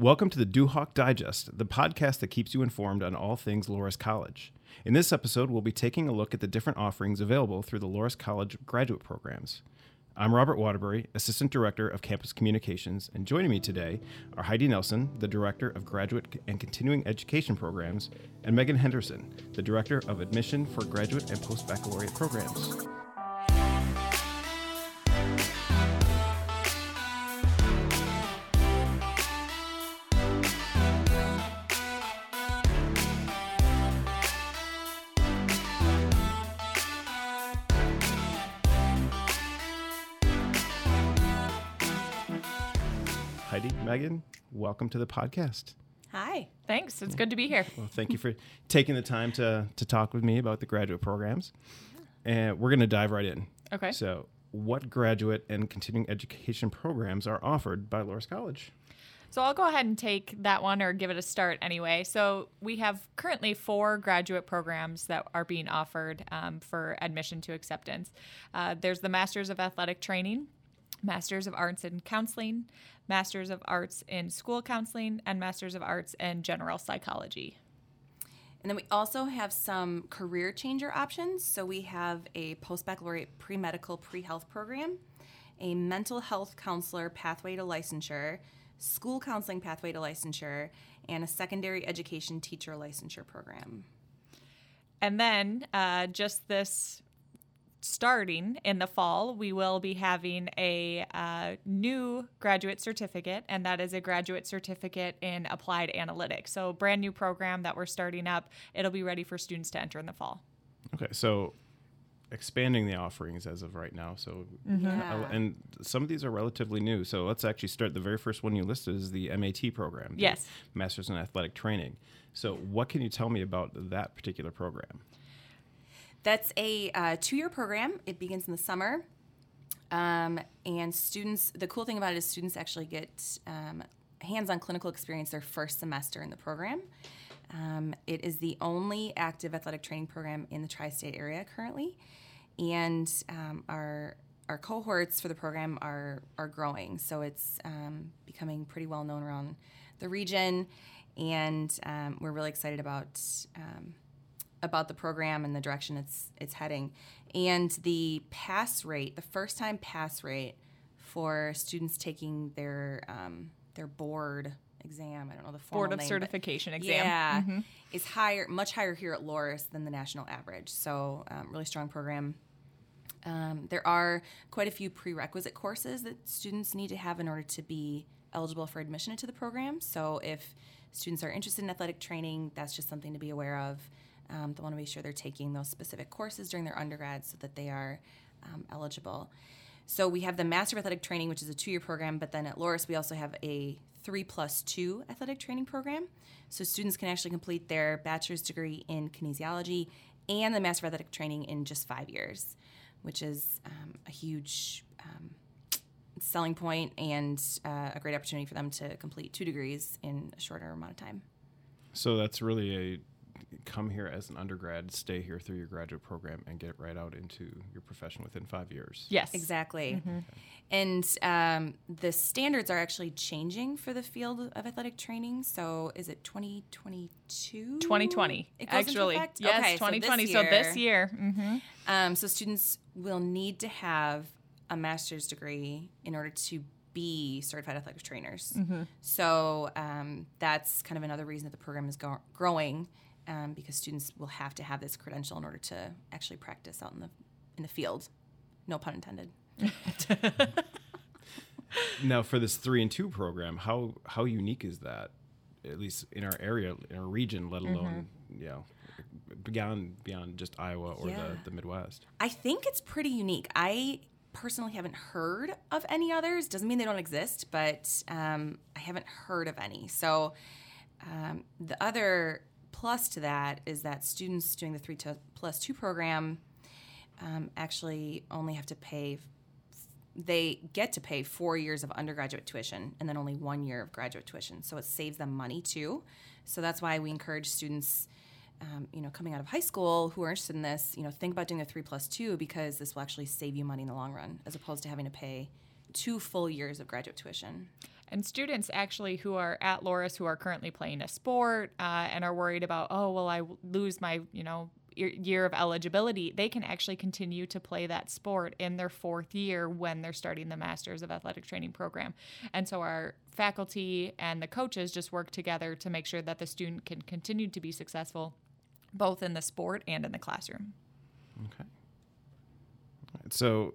Welcome to the Duhawk Digest, the podcast that keeps you informed on all things Loras College. In this episode, we'll be taking a look at the different offerings available through the Loras College graduate programs. I'm Robert Waterbury, Assistant Director of Campus Communications, and joining me today are Heidi Nelson, the Director of Graduate and Continuing Education Programs, and Megan Henderson, the Director of Admission for Graduate and Post Baccalaureate Programs. Welcome to the podcast. Hi. Thanks. It's good to be here. Well, thank you for taking the time to, to talk with me about the graduate programs. And we're going to dive right in. Okay. So, what graduate and continuing education programs are offered by Loras College? So I'll go ahead and take that one or give it a start anyway. So we have currently four graduate programs that are being offered um, for admission to acceptance. Uh, there's the Masters of Athletic Training, Masters of Arts in Counseling, Masters of Arts in School Counseling, and Masters of Arts in General Psychology. And then we also have some career changer options. So we have a post baccalaureate pre medical pre health program, a mental health counselor pathway to licensure, school counseling pathway to licensure, and a secondary education teacher licensure program. And then uh, just this starting in the fall, we will be having a uh, new graduate certificate, and that is a graduate certificate in applied analytics. So, brand new program that we're starting up. It'll be ready for students to enter in the fall. Okay, so expanding the offerings as of right now. So, Yeah. uh, and some of these are relatively new. So, let's actually start. The very first one you listed is the MAT program. the Yes. Masters in Athletic Training. So, what can you tell me about that particular program? That's a uh, two year program. It begins in the summer. Um, and students, the cool thing about it is students actually get um, hands on clinical experience their first semester in the program. Um, it is the only active athletic training program in the tri state area currently. And um, our our cohorts for the program are are growing, so it's um, becoming pretty well known around the region, and um, we're really excited about um, about the program and the direction it's it's heading. And the pass rate, the first time pass rate for students taking their um, their board exam, I don't know the Board of name, Certification exam. Yeah, Mhm. is higher, much higher here at Loras than the national average. So um, really strong program. Um, there are quite a few prerequisite courses that students need to have in order to be eligible for admission into the program. So if students are interested in athletic training, that's just something to be aware of. Um, they want to be sure they're taking those specific courses during their undergrad so that they are um, eligible. So we have the Master of Athletic Training, which is a two-year program, but then at Loras we also have a three plus two athletic training program. So students can actually complete their bachelor's degree in kinesiology and the Master of Athletic Training in just five years, which is um, a huge um, selling point and uh, a great opportunity for them to complete two degrees in a shorter amount of time. So, that's really a come here as an undergrad, stay here through your graduate program, and get right out into your profession within five years. Yes. Exactly. And um, the standards are actually changing for the field of athletic training. So is it 2022? 2020. It goes into Actually. Yes, Okay, 2020. So So this this year, year. hmm um, so students will need to have a master's degree in order to be certified athletic trainers. So um, that's kind of another reason that the program is go- growing um, because students will have to have this credential in order to actually practice out in the in the field. No pun intended. Now, for this three and two program, how how unique is that? At least in our area, in our region, let alone you know beyond beyond just Iowa or Yeah. the, the Midwest. I think it's pretty unique. I personally haven't heard of any others. Doesn't mean they don't exist, but um, I haven't heard of any. So um, the other plus to that is that students doing the three to plus two program um, actually only have to pay. They get to pay four years of undergraduate tuition and then only one year of graduate tuition. So it saves them money too. So that's why we encourage students um, you know, coming out of high school who are interested in this, you know, think about doing a three plus two because this will actually save you money in the long run, as opposed to having to pay two full years of graduate tuition. And students actually who are at Loras who are currently playing a sport uh, and are worried about, oh, well, I lose my, you know, year of eligibility, they can actually continue to play that sport in their fourth year when they're starting the Masters of Athletic Training program. And so our faculty and the coaches just work together to make sure that the student can continue to be successful both in the sport and in the classroom. Okay. So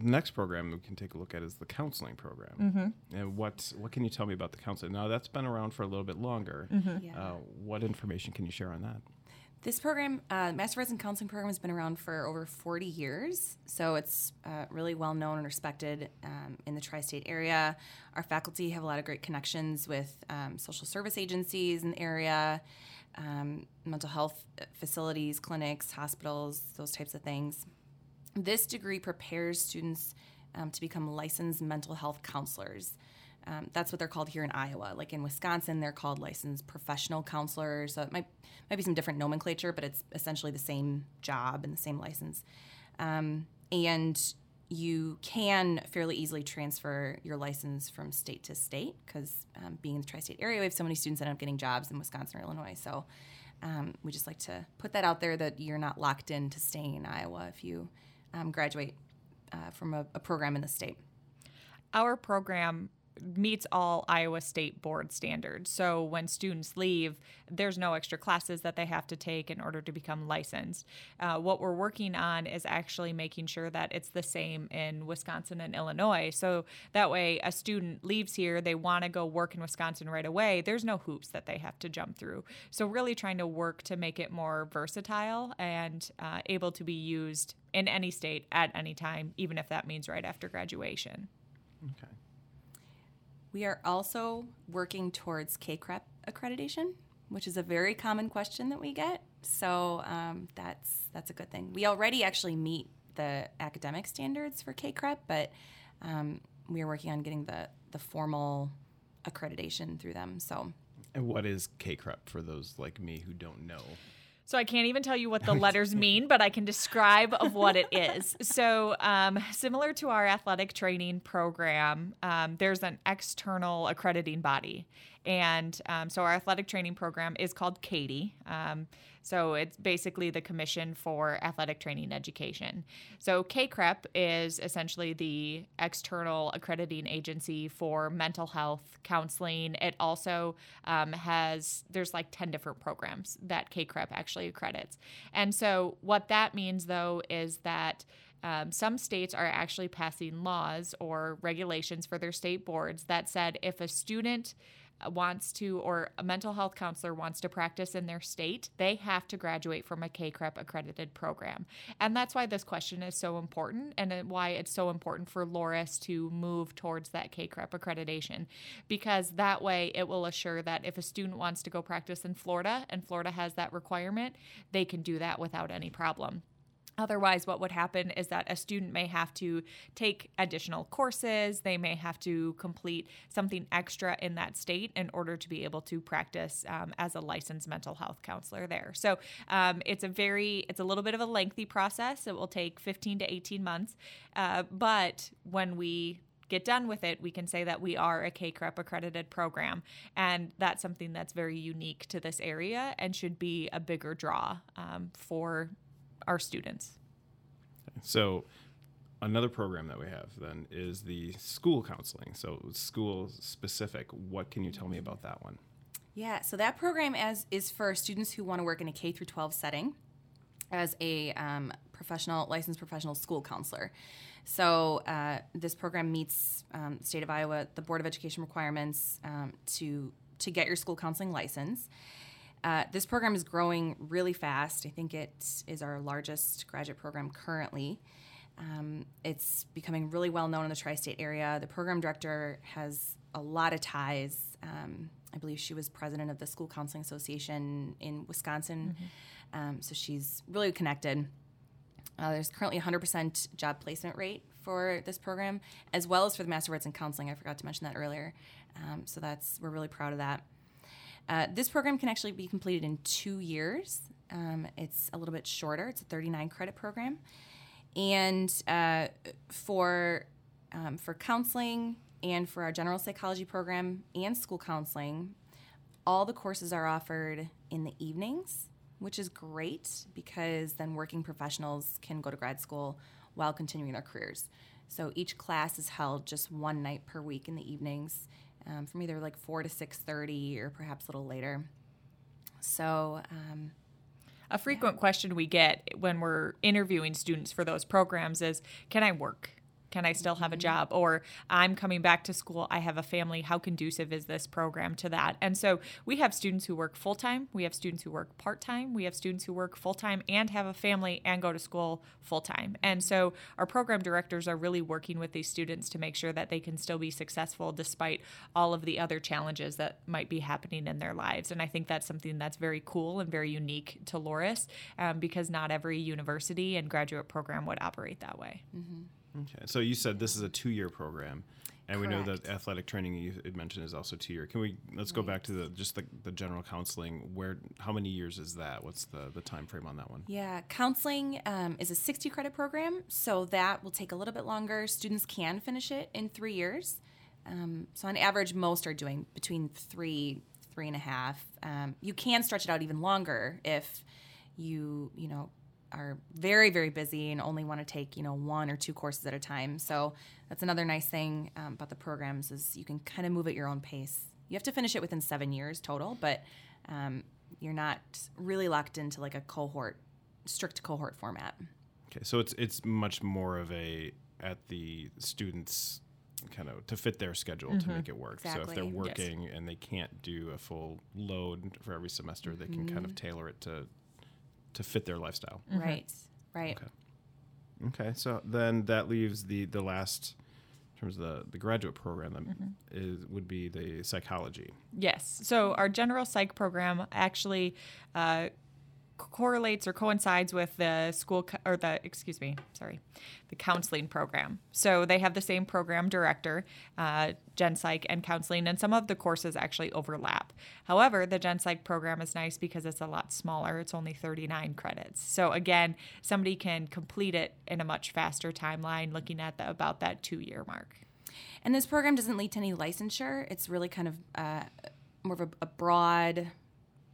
next program we can take a look at is the counseling program. Mm-hmm. And what what can you tell me about the counseling? Now that's been around for a little bit longer. Mm-hmm. Yeah. Uh, what information can you share on that? This program, uh, Master of Arts in Counseling program, has been around for over 40 years. So it's uh, really well known and respected um, in the tri state area. Our faculty have a lot of great connections with um, social service agencies in the area, um, mental health facilities, clinics, hospitals, those types of things. This degree prepares students um, to become licensed mental health counselors. Um, that's what they're called here in Iowa. Like in Wisconsin, they're called licensed professional counselors. So it might might be some different nomenclature, but it's essentially the same job and the same license. Um, and you can fairly easily transfer your license from state to state because um, being in the tri-state area, we have so many students that end up getting jobs in Wisconsin or Illinois. So um, we just like to put that out there that you're not locked into staying in Iowa if you um, graduate uh, from a, a program in the state. Our program meets all Iowa State board standards. So when students leave, there's no extra classes that they have to take in order to become licensed. Uh, what we're working on is actually making sure that it's the same in Wisconsin and Illinois. So that way, a student leaves here, they want to go work in Wisconsin right away. There's no hoops that they have to jump through. So really trying to work to make it more versatile and uh, able to be used in any state at any time, even if that means right after graduation. Okay. We are also working towards CACREP accreditation, which is a very common question that we get. So um, that's that's a good thing. We already actually meet the academic standards for CACREP, but um, we are working on getting the the formal accreditation through them. So And what is CACREP for those like me who don't know? So I can't even tell you what the letters mean, but I can describe of what it is. So um, similar to our athletic training program, um, there's an external accrediting body, and um, so our athletic training program is called CAATE. Um, so it's basically the Commission for Athletic Training Education. So CACREP is essentially the external accrediting agency for mental health counseling. It also um, has there's like ten different programs that CACREP actually accredits, and so what that means though is that. Um, some states are actually passing laws or regulations for their state boards that said if a student wants to, or a mental health counselor wants to practice in their state, they have to graduate from a CACREP accredited program. And that's why this question is so important and why it's so important for Loras to move towards that CACREP accreditation. Because that way it will assure that if a student wants to go practice in Florida and Florida has that requirement, they can do that without any problem. Otherwise, what would happen is that a student may have to take additional courses. They may have to complete something extra in that state in order to be able to practice um, as a licensed mental health counselor there. So um, it's a very, it's a little bit of a lengthy process. It will take 15 to 18 months. Uh, but when we get done with it, we can say that we are a CACREP accredited program. And that's something that's very unique to this area and should be a bigger draw um, for our students. So another program that we have then is the school counseling. So school specific. What can you tell me about that one? Yeah, so that program as is for students who want to work in a K through 12 setting as a um, professional, licensed professional school counselor. So uh, this program meets um, state of Iowa, the Board of Education requirements um, to to get your school counseling license. Uh, this program is growing really fast. I think it is our largest graduate program currently. Um, it's becoming really well known in the tri state area. The program director has a lot of ties. Um, I believe she was president of the School Counseling Association in Wisconsin. Um, so she's really connected. Uh, there's currently 100% job placement rate for this program, as well as for the Master of Arts in Counseling. I forgot to mention that earlier. Um, so that's we're really proud of that. Uh, this program can actually be completed in two years. Um, it's a little bit shorter. It's a 39 credit program, and uh, for um, for counseling, and for our general psychology program and school counseling, all the courses are offered in the evenings, which is great because then working professionals can go to grad school while continuing their careers. So each class is held just one night per week in the evenings, um, from either like four to six thirty or perhaps a little later. So um, A frequent question we get when we're interviewing students for those programs is Can I work? Can I still have a job? Or I'm coming back to school. I have a family. How conducive is this program to that? And so we have students who work full time. We have students who work part time. We have students who work full time and have a family and go to school full time. And so our program directors are really working with these students to make sure that they can still be successful despite all of the other challenges that might be happening in their lives. And I think that's something that's very cool and very unique to Loras um, because not every university and graduate program would operate that way. Okay. So you said this is a two-year program, and we know that athletic training you had mentioned is also two-year. Can we let's go back to the just the, the general counseling? Where how many years is that? What's the the time frame on that one? Yeah, counseling um, is a 60 credit program, so that will take a little bit longer. Students can finish it in three years. Um, so, on average, most are doing between three, three and a half. Um, you can stretch it out even longer if you, you know, are very, very busy and only want to take, you know, one or two courses at a time. So, that's another nice thing um, about the programs is you can kind of move at your own pace. You have to finish it within seven years total, but um, you're not really locked into like a cohort strict cohort format. Okay. So it's it's much more of a at the students kind of to fit their schedule to make it work. So if they're Exactly. Yes. working and they can't do a full load for every semester, they can kind of tailor it to to fit their lifestyle. Right. Right. Okay. Okay, so then that leaves the the last in terms of the, the graduate program that is would be the psychology. Yes. So our general psych program actually uh, co- correlates or coincides with the school co- or the excuse me, sorry, the counseling program. So they have the same program director, uh, Gen Psych and counseling, and some of the courses actually overlap. However, the Gen Psych program is nice because it's a lot smaller. It's only 39 credits. So again, somebody can complete it in a much faster timeline, looking at the, about that two year mark. And this program doesn't lead to any licensure. It's really kind of uh, more of a, a broad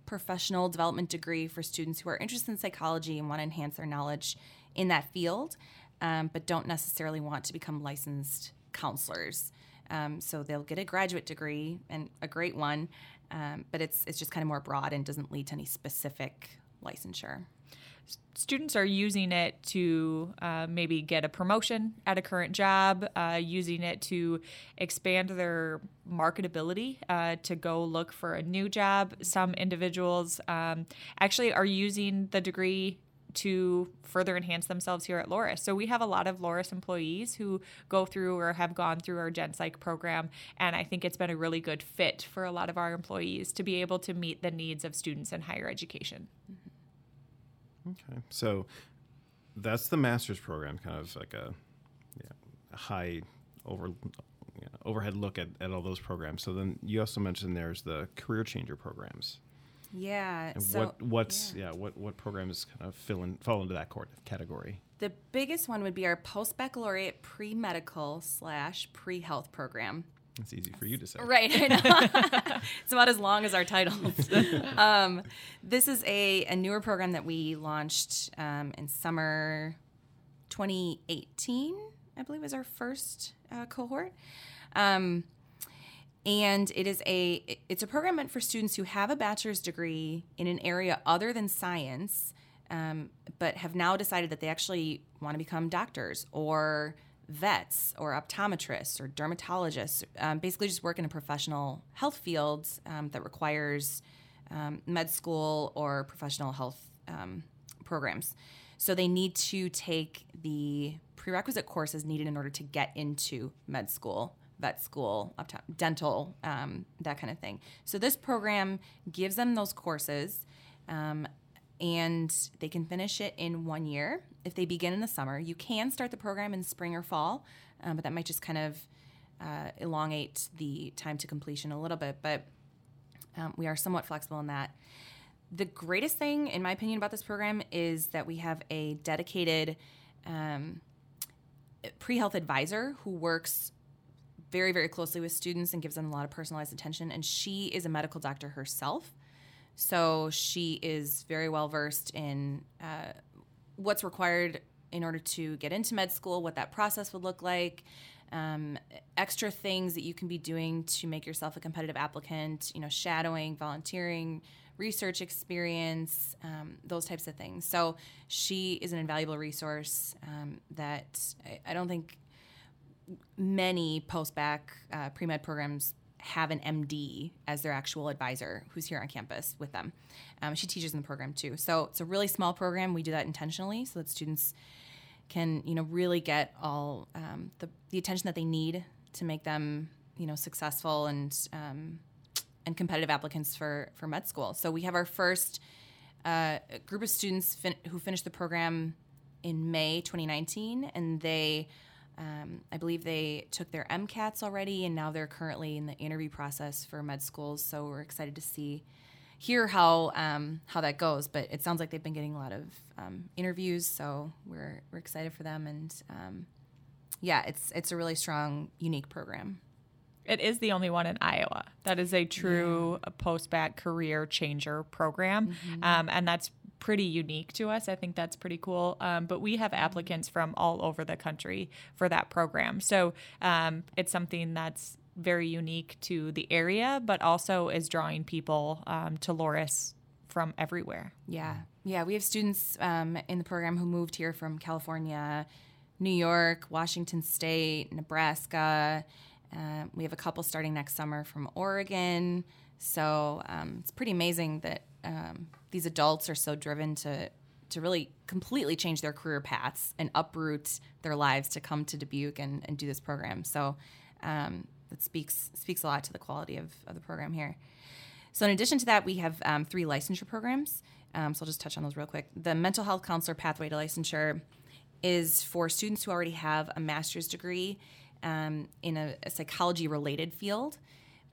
professional development degree for students who are interested in psychology and want to enhance their knowledge in that field, um, but don't necessarily want to become licensed counselors. Um, so they'll get a graduate degree and a great one, um, but it's it's just kind of more broad and doesn't lead to any specific licensure. Students are using it to uh, maybe get a promotion at a current job, uh, using it to expand their marketability uh, to go look for a new job. Some individuals um, actually are using the degree to further enhance themselves here at Loras. So we have a lot of Loras employees who go through or have gone through our Gen Psych program, and I think it's been a really good fit for a lot of our employees to be able to meet the needs of students in higher education. Okay, so that's the master's program, kind of like a, yeah, high over yeah, overhead look at, at all those programs. So then you also mentioned there's the career changer programs. Yeah. And so what what's yeah. what what programs kind of fill in fall into that category? The biggest one would be our post baccalaureate pre medical slash pre health program. It's easy for you to say. Right, I know. it's about as long as our titles. um, this is a, a newer program that we launched um, in summer 2018, I believe was our first uh, cohort. Um, and it is a it's a program meant for students who have a bachelor's degree in an area other than science um, but have now decided that they actually want to become doctors or vets or optometrists or dermatologists um, basically just work in a professional health field um, that requires um, med school or professional health um, programs so they need to take the prerequisite courses needed in order to get into med school vet school, dental, um, that kind of thing. So this program gives them those courses, um, and they can finish it in one year if they begin in the summer. You can start the program in spring or fall, um, but that might just kind of uh, elongate the time to completion a little bit. But um, we are somewhat flexible in that. The greatest thing, in my opinion, about this program is that we have a dedicated um, pre health advisor who works very, very closely with students and gives them a lot of personalized attention. And she is a medical doctor herself. So she is very well versed in uh, what's required in order to get into med school, what that process would look like, um, extra things that you can be doing to make yourself a competitive applicant, you know, shadowing, volunteering, research experience, um, those types of things. So she is an invaluable resource um, that I, I, don't think many post-bac uh, pre-med programs have an MD as their actual advisor who's here on campus with them. Um, she teaches in the program too. So it's a really small program. We do that intentionally so that students can you know really get all um, the, the attention that they need to make them you know successful and um, and competitive applicants for for med school. So we have our first uh, group of students fin- who finished the program in May 2019, and they. Um, I believe they took their MCATs already, and now they're currently in the interview process for med schools. So we're excited to see hear how um, how that goes. But it sounds like they've been getting a lot of um, interviews, so we're we're excited for them. And um, yeah, it's it's a really strong, unique program. It is the only one in Iowa that is a true yeah. post bac career changer program, mm-hmm. Um, and that's pretty unique to us. I think that's pretty cool. Um, but we have applicants from all over the country for that program. So um, it's something that's very unique to the area, but also is drawing people um, to Loras from everywhere. Yeah. Yeah. We have students um, in the program who moved here from California, New York, Washington State, Nebraska. Uh, we have a couple starting next summer from Oregon. So um, it's pretty amazing that um, these adults are so driven to to really completely change their career paths and uproot their lives to come to Dubuque and, and do this program. So um, that speaks speaks a lot to the quality of, of the program here. So in addition to that, we have um, three licensure programs. Um, so I'll just touch on those real quick. The mental health counselor pathway to licensure is for students who already have a master's degree um, in a, a psychology related field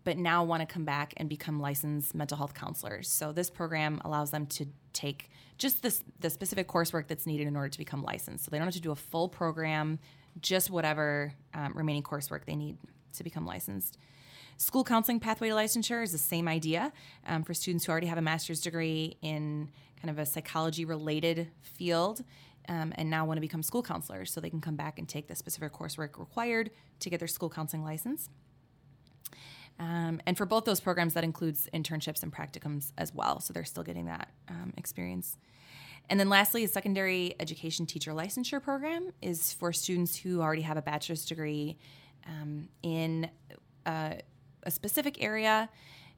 but now want to come back and become licensed mental health counselors. So this program allows them to take just the, the specific coursework that's needed in order to become licensed. So they don't have to do a full program, just whatever um, remaining coursework they need to become licensed. School counseling pathway to licensure is the same idea um, for students who already have a master's degree in kind of a psychology related field um, and now want to become school counselors so they can come back and take the specific coursework required to get their school counseling license. Um, and for both those programs, that includes internships and practicums as well. So they're still getting that um, experience. And then lastly, a secondary education teacher licensure program is for students who already have a bachelor's degree um, in uh, a specific area.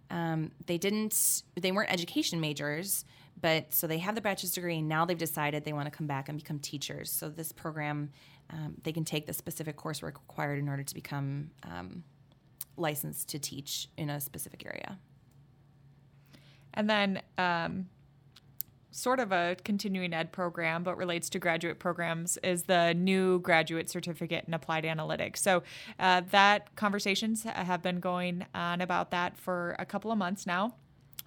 Um, they didn't, they weren't education majors, but so they have the bachelor's degree and now they've decided they want to come back and become teachers. So this program, um, they can take the specific coursework required in order to become um, licensed to teach in a specific area. And then um, sort of a continuing ed program, but relates to graduate programs, is the new graduate certificate in applied analytics. So uh, that conversations have been going on about that for a couple of months now.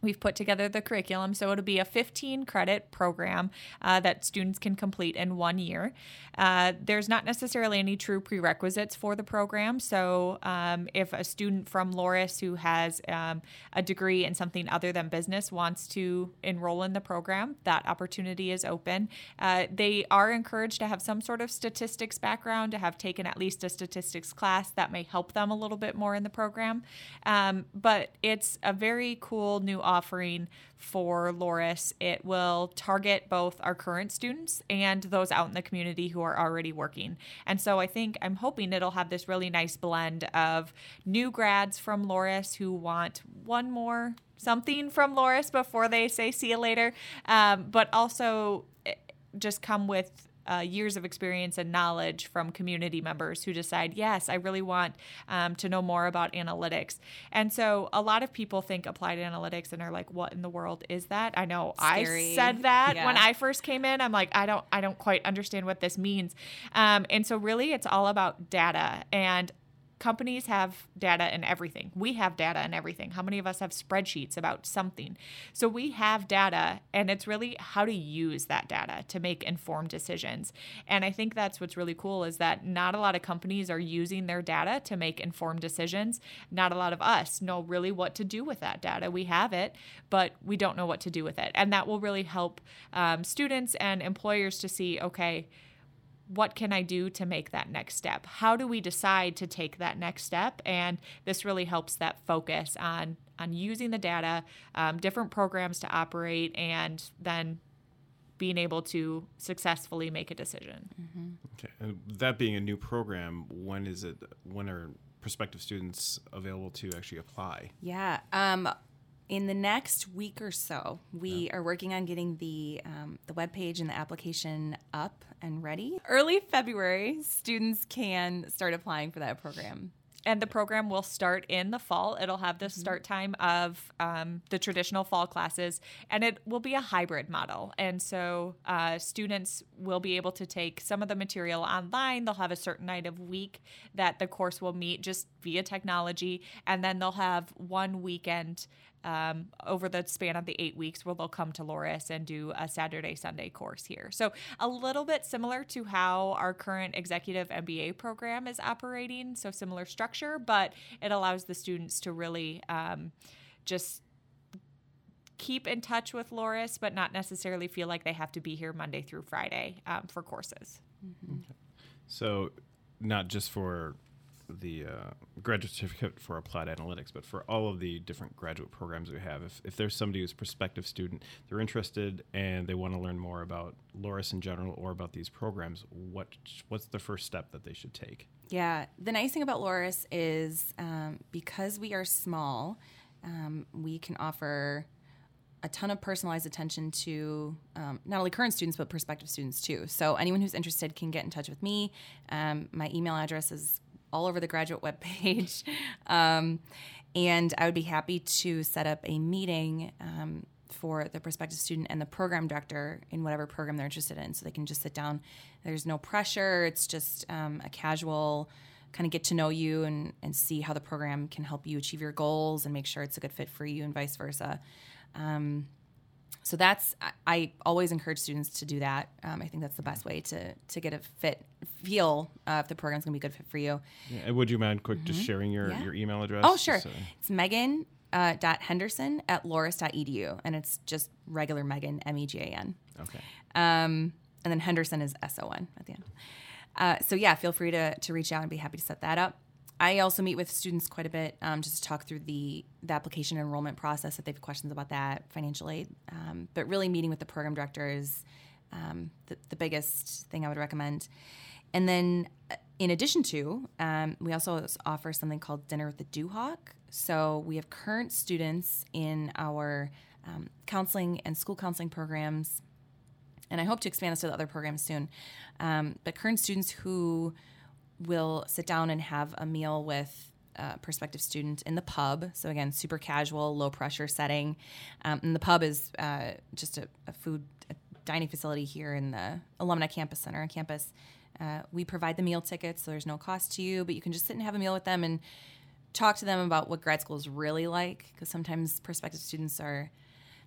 We've put together the curriculum, so it'll be a 15 credit program uh, that students can complete in one year. Uh, there's not necessarily any true prerequisites for the program, so um, if a student from Loras who has um, a degree in something other than business wants to enroll in the program, that opportunity is open. Uh, they are encouraged to have some sort of statistics background, to have taken at least a statistics class that may help them a little bit more in the program. Um, but it's a very cool new offering for Loras. It will target both our current students and those out in the community who are already working. And so I think I'm hoping it'll have this really nice blend of new grads from Loras who want one more something from Loras before they say see you later, um, but also eh, just come with uh, years of experience and knowledge from community members who decide, yes, I really want um, to know more about analytics. And so a lot of people think applied analytics and are like, what in the world is that? I know Scary. I said that yeah. when I first came in. I'm like, I don't, I don't quite understand what this means. Um, and so really, it's all about data and companies have data and everything. We have data and everything. How many of us have spreadsheets about something? So we have data, and it's really how to use that data to make informed decisions. And I think that's what's really cool is that not a lot of companies are using their data to make informed decisions. Not a lot of us know really what to do with that data. We have it, but we don't know what to do with it. And that will really help um, students and employers to see okay, what can I do to make that next step? How do we decide to take that next step? And this really helps that focus on on using the data, um, different programs to operate, and then being able to successfully make a decision. Mm-hmm. Okay, and that being a new program, when is it? When are prospective students available to actually apply? Yeah. Um, in the next week or so, we yeah. are working on getting the um, the web page and the application up and ready. Early February, students can start applying for that program. And the program will start in the fall. It'll have the mm-hmm. start time of um, the traditional fall classes, and it will be a hybrid model. And so uh, students will be able to take some of the material online. They'll have a certain night of week that the course will meet just via technology, and then they'll have one weekend um, over the span of the eight weeks where they'll come to Loras and do a Saturday, Sunday course here. So, a little bit similar to how our current executive MBA program is operating. So, similar structure, but it allows the students to really um, just keep in touch with Loras, but not necessarily feel like they have to be here Monday through Friday um, for courses. Mm-hmm. So, not just for the uh, graduate certificate for applied analytics, but for all of the different graduate programs we have. If, if there's somebody who's a prospective student, they're interested and they want to learn more about Loras in general or about these programs, what what's the first step that they should take? Yeah, the nice thing about Loras is um, because we are small, um, we can offer a ton of personalized attention to um, not only current students but prospective students too. So anyone who's interested can get in touch with me. Um, my email address is all over the graduate webpage. Um, and I would be happy to set up a meeting um, for the prospective student and the program director in whatever program they're interested in. So they can just sit down. There's no pressure, it's just um, a casual kind of get to know you and, and see how the program can help you achieve your goals and make sure it's a good fit for you and vice versa. Um, so that's I always encourage students to do that. Um, I think that's the best way to to get a fit feel uh, if the program's gonna be a good fit for you. Yeah, and would you mind quick mm-hmm. just sharing your, yeah. your email address? Oh sure, so. it's Megan uh, dot Henderson at loras.edu, and it's just regular Megan M E G A N. Okay. Um, and then Henderson is S O N at the end. Uh, so yeah, feel free to to reach out and be happy to set that up. I also meet with students quite a bit um, just to talk through the the application enrollment process if they have questions about that, financial aid. Um, but really, meeting with the program director is um, the, the, biggest thing I would recommend. And then, uh, in addition to, um, we also offer something called Dinner with the Duhawk. So we have current students in our um, counseling and school counseling programs, and I hope to expand this to other programs soon. Um, but current students who will sit down and have a meal with a prospective student in the pub. So again, super casual, low pressure setting. Um, and the pub is uh, just a, a, food a dining facility here in the Alumni Campus Center on campus. Uh, we provide the meal tickets, so there's no cost to you, but you can just sit and have a meal with them and talk to them about what grad school is really like. Because sometimes prospective students are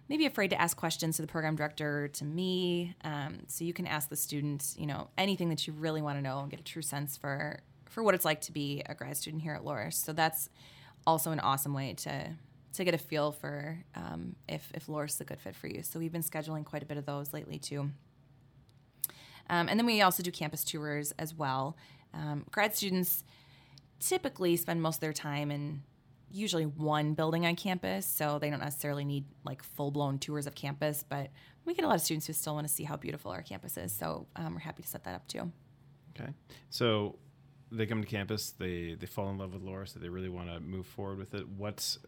maybe afraid to ask questions to the program director to me. Um, so you can ask the students, you know, anything that you really want to know and get a true sense for for what it's like to be a grad student here at Loras. So that's also an awesome way to to get a feel for um, if if Loras is a good fit for you. So we've been scheduling quite a bit of those lately too. Um, and then we also do campus tours as well. Um, grad students typically spend most of their time in usually one building on campus, so they don't necessarily need like full blown tours of campus. But we get a lot of students who still want to see how beautiful our campus is, so um, we're happy to set that up too. Okay, so they come to campus, they they fall in love with Laura, so they really want to move forward with it. What's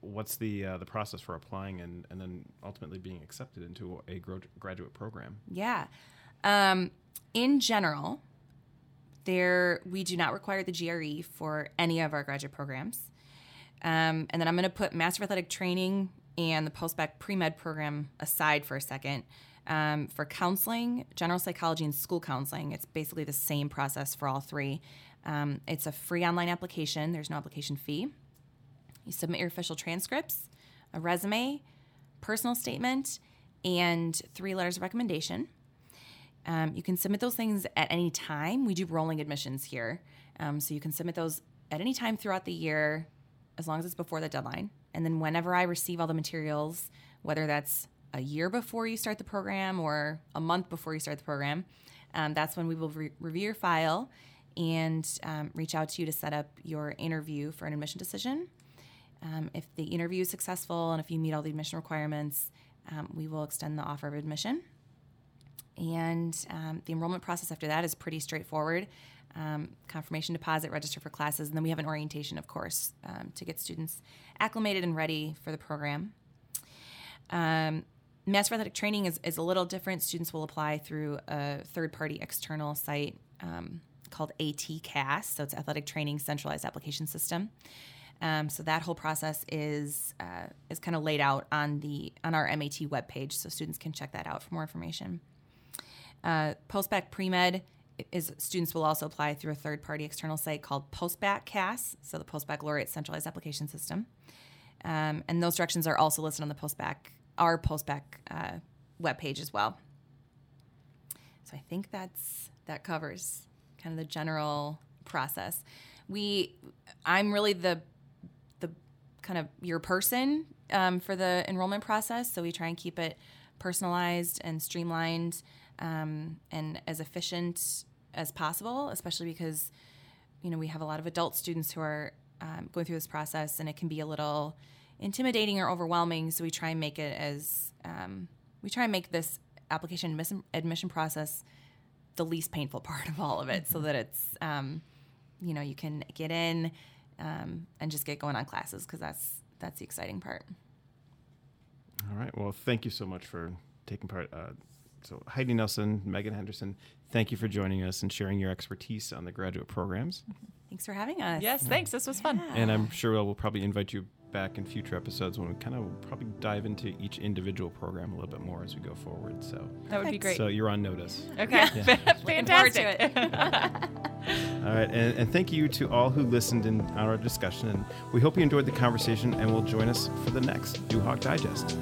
what's the uh, the process for applying and, and then ultimately being accepted into a graduate program? Yeah, um, in general, there we do not require the GRE for any of our graduate programs. Um, and then I'm going to put Master Athletic Training and the post-bac pre-med program aside for a second. Um, for counseling, general psychology, and school counseling, it's basically the same process for all three. Um, it's a free online application, there's no application fee. You submit your official transcripts, a resume, personal statement, and three letters of recommendation. Um, you can submit those things at any time. We do rolling admissions here. Um, so you can submit those at any time throughout the year as long as it's before the deadline. And then whenever I receive all the materials, whether that's a year before you start the program or a month before you start the program, um, that's when we will re- review your file and um, reach out to you to set up your interview for an admission decision. Um, if the interview is successful and if you meet all the admission requirements, um, we will extend the offer of admission. And um, the enrollment process after that is pretty straightforward. Um, confirmation deposit, register for classes, and then we have an orientation, of course, um, to get students acclimated and ready for the program. Um, Master Athletic Training is, is a little different. Students will apply through a third party external site um, called ATCAS, so it's Athletic Training Centralized Application System. Um, so that whole process is uh, is kind of laid out on the on our MAT webpage, so students can check that out for more information. Uh, Postbac pre-med is students will also apply through a third-party external site called Postbac CAS, so the Postbaccalaureate Centralized Application System, um, and those directions are also listed on the Postbac our Postbac uh, webpage as well. So I think that's that covers kind of the general process. We, I'm really the the kind of your person um, for the enrollment process, so we try and keep it personalized and streamlined um, and as efficient as possible, especially because you know we have a lot of adult students who are um, going through this process, and it can be a little intimidating or overwhelming. So we try and make it as um, we try and make this application admission, process the least painful part of all of it, so that it's um, you know you can get in um, and just get going on classes because that's that's the exciting part. All right. Well, thank you so much for taking part. Uh, so Heidi Nelson, Megan Henderson, thank you for joining us and sharing your expertise on the graduate programs. Mm-hmm. Thanks for having us. Yes, thanks. This was fun. And I'm sure we'll, we'll probably invite you back in future episodes when we kind of probably dive into each individual program a little bit more as we go forward. So That would be great. So you're on notice. okay. Looking forward to Fantastic. it. All right, and, and thank you to all who listened in on our discussion. And we hope you enjoyed the conversation and will join us for the next Duhawk Digest.